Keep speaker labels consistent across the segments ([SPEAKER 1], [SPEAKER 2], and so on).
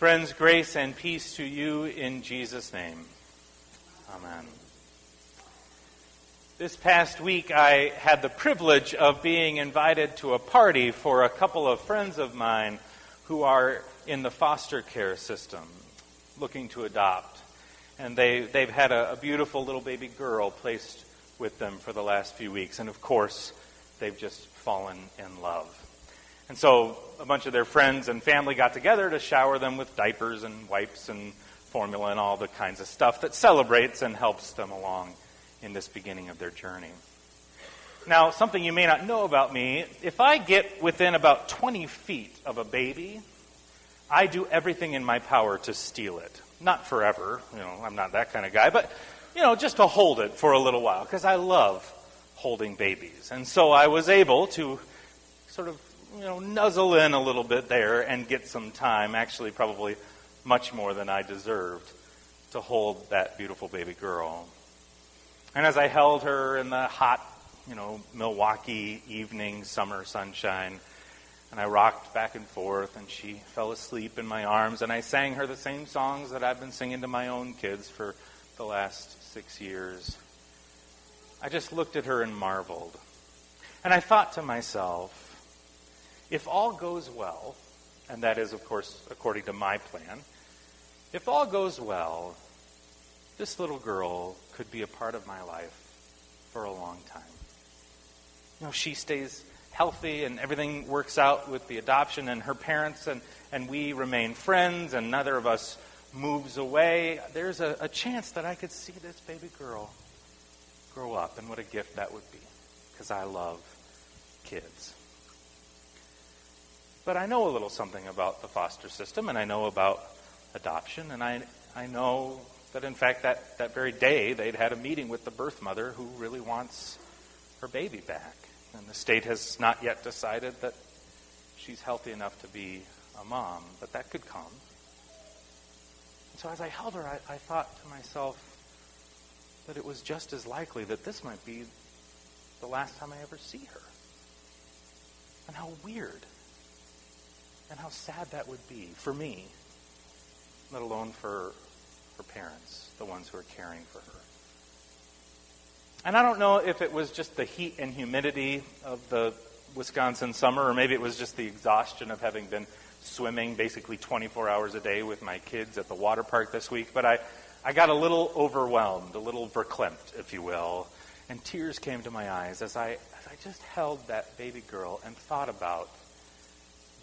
[SPEAKER 1] Friends, grace and peace to you in Jesus' name. Amen. This past week, I had the privilege of being invited to a party for a couple of friends of mine who are in the foster care system looking to adopt. And they, they've had a, a beautiful little baby girl placed with them for the last few weeks. And of course, they've just fallen in love. And so a bunch of their friends and family got together to shower them with diapers and wipes and formula and all the kinds of stuff that celebrates and helps them along in this beginning of their journey. Now, something you may not know about me if I get within about 20 feet of a baby, I do everything in my power to steal it. Not forever, you know, I'm not that kind of guy, but, you know, just to hold it for a little while, because I love holding babies. And so I was able to sort of you know, nuzzle in a little bit there and get some time, actually, probably much more than I deserved, to hold that beautiful baby girl. And as I held her in the hot, you know, Milwaukee evening, summer sunshine, and I rocked back and forth, and she fell asleep in my arms, and I sang her the same songs that I've been singing to my own kids for the last six years. I just looked at her and marveled. And I thought to myself, if all goes well, and that is, of course, according to my plan, if all goes well, this little girl could be a part of my life for a long time. You know, she stays healthy and everything works out with the adoption and her parents and, and we remain friends and neither of us moves away. There's a, a chance that I could see this baby girl grow up and what a gift that would be because I love kids. But I know a little something about the foster system, and I know about adoption, and I, I know that, in fact, that, that very day they'd had a meeting with the birth mother who really wants her baby back. And the state has not yet decided that she's healthy enough to be a mom, but that could come. And so as I held her, I, I thought to myself that it was just as likely that this might be the last time I ever see her. And how weird and how sad that would be for me, let alone for her parents, the ones who are caring for her. And I don't know if it was just the heat and humidity of the Wisconsin summer, or maybe it was just the exhaustion of having been swimming basically 24 hours a day with my kids at the water park this week. But I, I got a little overwhelmed, a little verklempt, if you will, and tears came to my eyes as I, as I just held that baby girl and thought about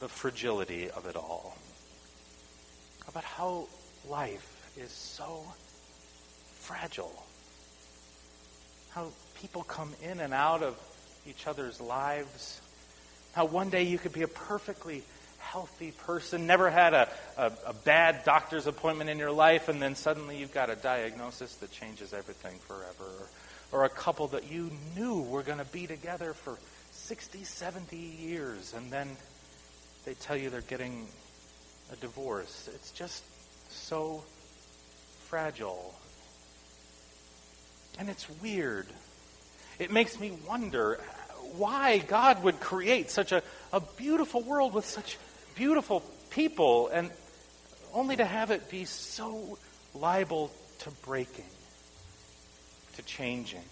[SPEAKER 1] the fragility of it all, about how life is so fragile, how people come in and out of each other's lives, how one day you could be a perfectly healthy person, never had a, a, a, bad doctor's appointment in your life, and then suddenly you've got a diagnosis that changes everything forever. Or, or a couple that you knew were going to be together for 60, 70 years, and then they tell you they're getting a divorce. It's just so fragile. And it's weird. It makes me wonder why God would create such a, a beautiful world with such beautiful people and only to have it be so liable to breaking, to changing.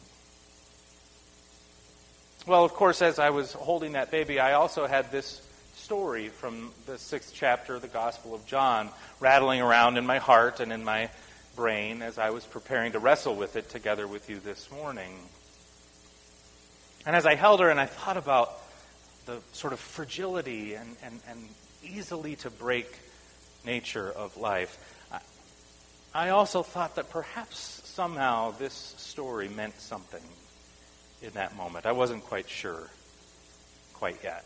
[SPEAKER 1] Well, of course, as I was holding that baby, I also had this story from the sixth chapter of the Gospel of John rattling around in my heart and in my brain as I was preparing to wrestle with it together with you this morning. And as I held her and I thought about the sort of fragility and, and, and easily to break nature of life, I, I also thought that perhaps somehow this story meant something in that moment. I wasn't quite sure quite yet.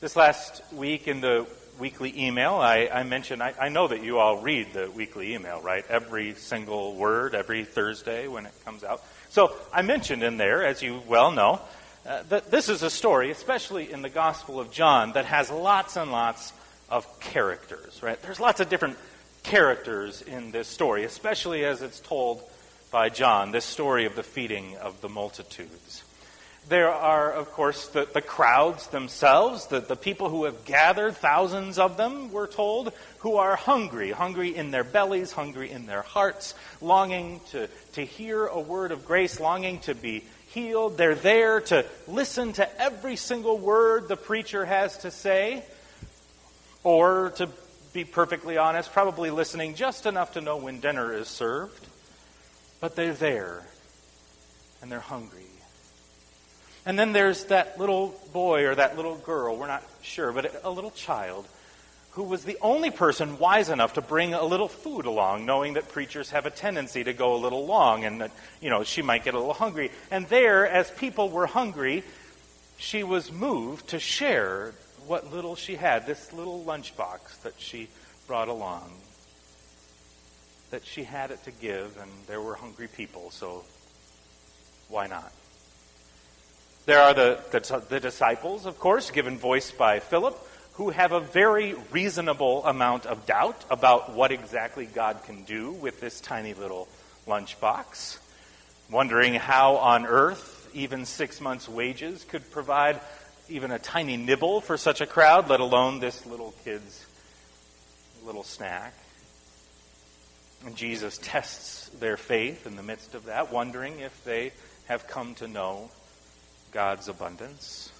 [SPEAKER 1] This last week in the weekly email, I, I mentioned, I, I, know that you all read the weekly email, right? Every single word, every Thursday when it comes out. So I mentioned in there, as you well know, uh, that this is a story, especially in the Gospel of John, that has lots and lots of characters, right? There's lots of different characters in this story, especially as it's told by John, this story of the feeding of the multitudes. There are, of course, the, the crowds themselves, the, the people who have gathered, thousands of them, we're told, who are hungry, hungry in their bellies, hungry in their hearts, longing to, to hear a word of grace, longing to be healed. They're there to listen to every single word the preacher has to say, or to be perfectly honest, probably listening just enough to know when dinner is served. But they're there, and they're hungry. And then there's that little boy or that little girl, we're not sure, but a little child who was the only person wise enough to bring a little food along, knowing that preachers have a tendency to go a little long and that, you know, she might get a little hungry. And there, as people were hungry, she was moved to share what little she had, this little lunchbox that she brought along. That she had it to give, and there were hungry people, so why not? There are the, the, the, disciples, of course, given voice by Philip, who have a very reasonable amount of doubt about what exactly God can do with this tiny little lunchbox, wondering how on earth even six months' wages could provide even a tiny nibble for such a crowd, let alone this little kid's little snack. And Jesus tests their faith in the midst of that, wondering if they have come to know God's abundance.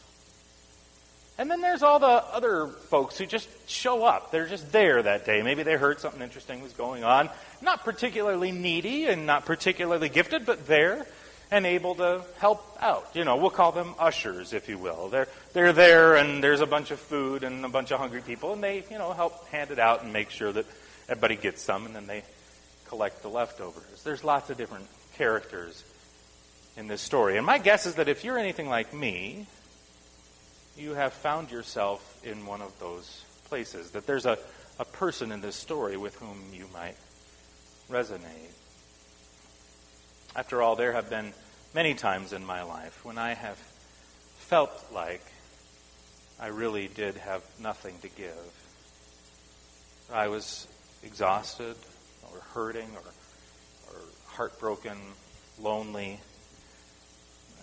[SPEAKER 1] And then there's all the other folks who just show up. They're just there that day. Maybe they heard something interesting was going on. Not particularly needy and not particularly gifted, but there and able to help out. You know, we'll call them ushers, if you will. They're, they're there and there's a bunch of food and a bunch of hungry people and they, you know, help hand it out and make sure that everybody gets some and then they collect the leftovers. There's lots of different characters in this story. And my guess is that if you're anything like me, you have found yourself in one of those places, that there's a, a person in this story with whom you might resonate. After all, there have been many times in my life when I have felt like I really did have nothing to give. I was exhausted or hurting or, or heartbroken, lonely,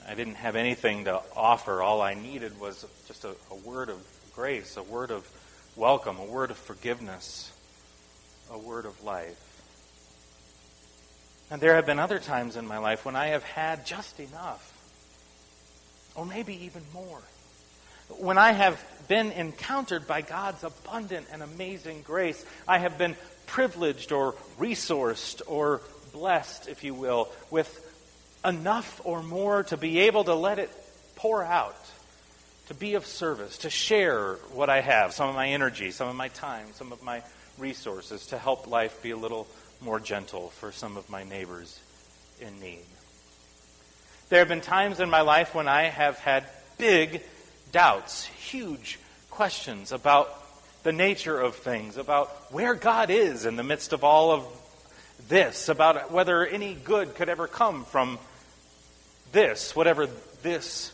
[SPEAKER 1] I didn't have anything to offer. All I needed was just a, a word of grace, a word of welcome, a word of forgiveness, a word of life. And there have been other times in my life when I have had just enough, or maybe even more. When I have been encountered by God's abundant and amazing grace, I have been privileged or resourced or blessed, if you will, with enough or more to be able to let it pour out, to be of service, to share what I have, some of my energy, some of my time, some of my resources, to help life be a little more gentle for some of my neighbors in need. There have been times in my life when I have had big doubts, huge questions about the nature of things, about where God is in the midst of all of this, about whether any good could ever come from this, whatever this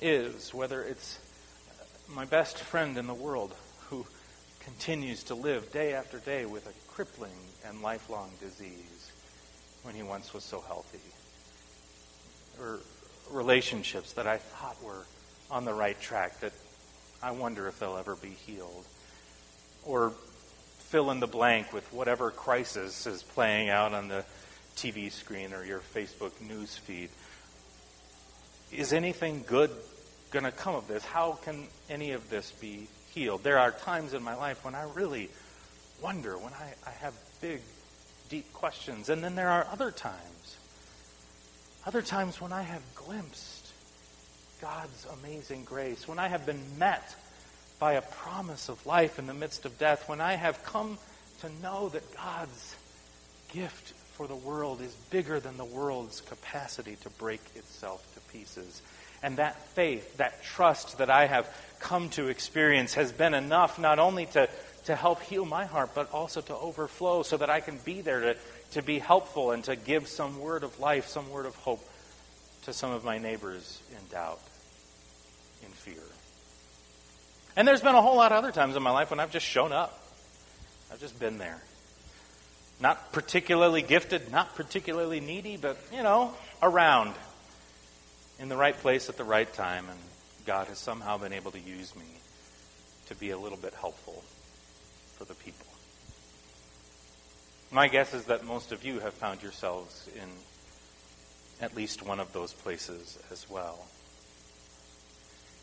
[SPEAKER 1] is, whether it's my best friend in the world who continues to live day after day with a crippling and lifelong disease when he once was so healthy, or relationships that I thought were on the right track that I wonder if they'll ever be healed, or fill in the blank with whatever crisis is playing out on the TV screen or your Facebook news feed is anything good going to come of this? How can any of this be healed? There are times in my life when I really wonder, when I, I have big, deep questions. And then there are other times, other times when I have glimpsed God's amazing grace, when I have been met by a promise of life in the midst of death, when I have come to know that God's gift for the world is bigger than the world's capacity to break itself to pieces. And that faith, that trust that I have come to experience has been enough not only to, to help heal my heart, but also to overflow so that I can be there to, to be helpful and to give some word of life, some word of hope to some of my neighbors in doubt, in fear. And there's been a whole lot of other times in my life when I've just shown up. I've just been there. Not particularly gifted, not particularly needy, but, you know, around in the right place at the right time, and God has somehow been able to use me to be a little bit helpful for the people. My guess is that most of you have found yourselves in at least one of those places as well.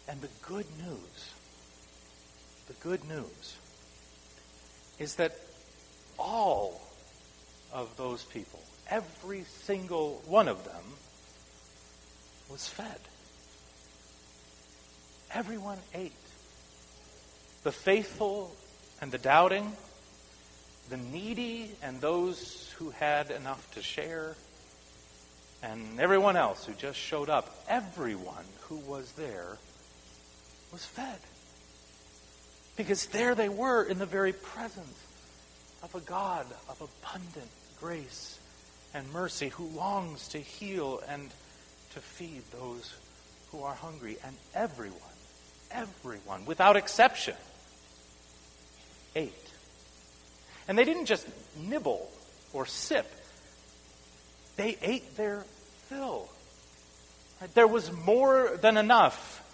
[SPEAKER 1] And the good news, the good news, is that all of those people, every single one of them, was fed. Everyone ate. The faithful and the doubting, the needy and those who had enough to share, and everyone else who just showed up, everyone who was there was fed. Because there they were in the very presence of a God of abundant grace and mercy who longs to heal and to feed those who are hungry. And everyone, everyone, without exception, ate. And they didn't just nibble or sip, they ate their fill. There was more than enough.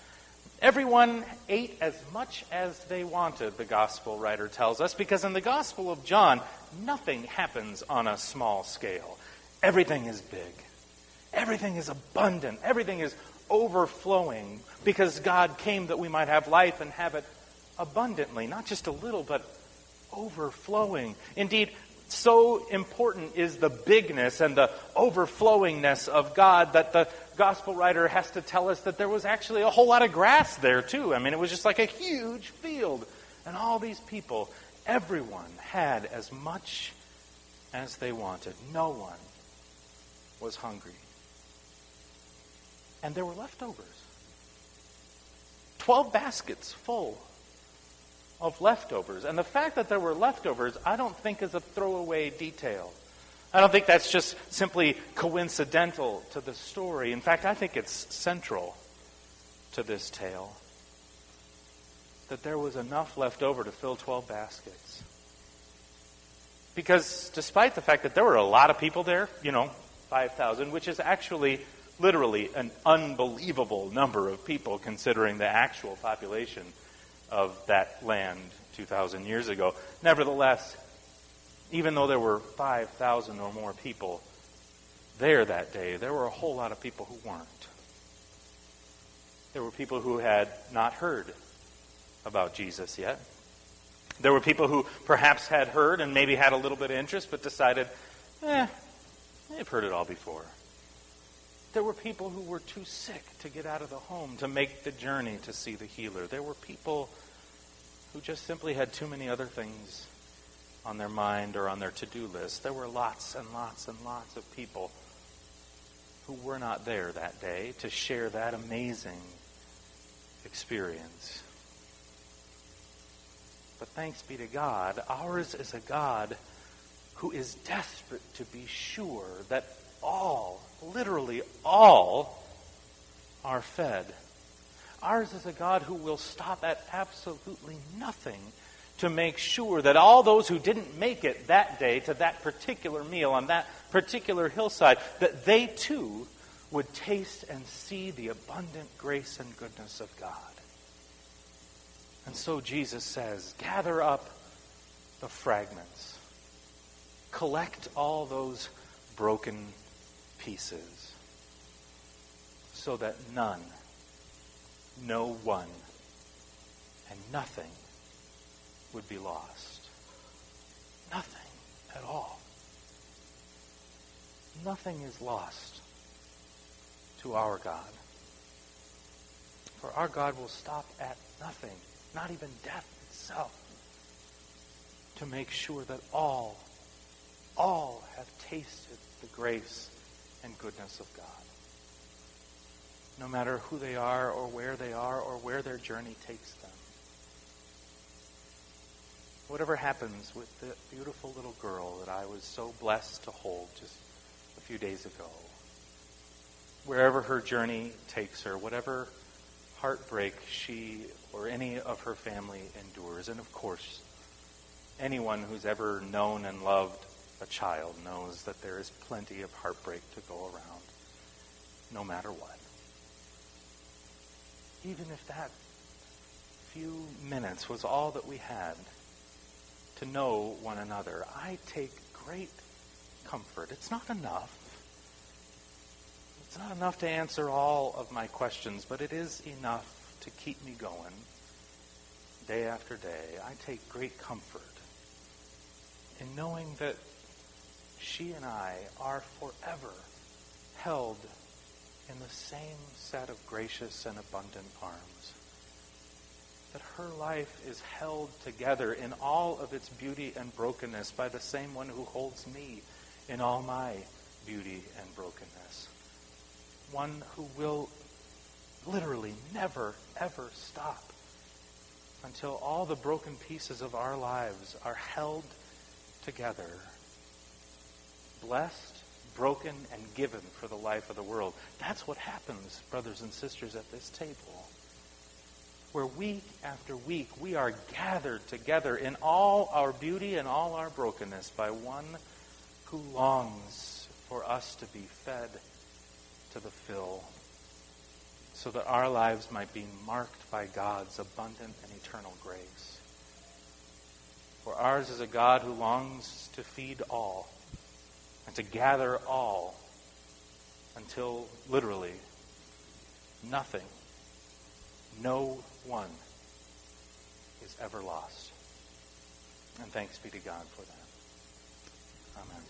[SPEAKER 1] Everyone ate as much as they wanted, the gospel writer tells us, because in the Gospel of John, nothing happens on a small scale. Everything is big. Everything is abundant. Everything is overflowing because God came that we might have life and have it abundantly, not just a little, but overflowing. Indeed, so important is the bigness and the overflowingness of God that the gospel writer has to tell us that there was actually a whole lot of grass there, too. I mean, it was just like a huge field. And all these people, everyone had as much as they wanted. No one was hungry and there were leftovers. Twelve baskets full of leftovers. And the fact that there were leftovers, I don't think is a throwaway detail. I don't think that's just simply coincidental to the story. In fact, I think it's central to this tale that there was enough left over to fill 12 baskets. Because despite the fact that there were a lot of people there, you know, 5,000, which is actually literally an unbelievable number of people considering the actual population of that land 2,000 years ago. Nevertheless, even though there were 5,000 or more people there that day, there were a whole lot of people who weren't. There were people who had not heard about Jesus yet. There were people who perhaps had heard and maybe had a little bit of interest, but decided, eh, they've heard it all before. There were people who were too sick to get out of the home to make the journey to see the healer. There were people who just simply had too many other things on their mind or on their to do list. There were lots and lots and lots of people who were not there that day to share that amazing experience. But thanks be to God, ours is a God who is desperate to be sure that all, literally all, are fed. Ours is a God who will stop at absolutely nothing to make sure that all those who didn't make it that day to that particular meal on that particular hillside, that they too would taste and see the abundant grace and goodness of God. And so Jesus says, gather up the fragments. Collect all those broken pieces so that none, no one, and nothing would be lost. Nothing at all. Nothing is lost to our God. For our God will stop at nothing, not even death itself, to make sure that all, all have tasted the grace and goodness of God. No matter who they are or where they are or where their journey takes them. Whatever happens with the beautiful little girl that I was so blessed to hold just a few days ago, wherever her journey takes her, whatever heartbreak she or any of her family endures, and of course, anyone who's ever known and loved a child knows that there is plenty of heartbreak to go around, no matter what. even if that few minutes was all that we had to know one another, I take great comfort. It's not enough. It's not enough to answer all of my questions, but it is enough to keep me going day after day. I take great comfort in knowing that she and I are forever held in the same set of gracious and abundant arms. That her life is held together in all of its beauty and brokenness by the same one who holds me in all my beauty and brokenness. One who will literally never, ever stop until all the broken pieces of our lives are held together, blessed, broken, and given for the life of the world. That's what happens, brothers and sisters, at this table. Where week after week we are gathered together in all our beauty and all our brokenness by one who longs for us to be fed to the fill so that our lives might be marked by God's abundant and eternal grace. For ours is a God who longs to feed all and to gather all until literally nothing, no one is ever lost. And thanks be to God for that. Amen.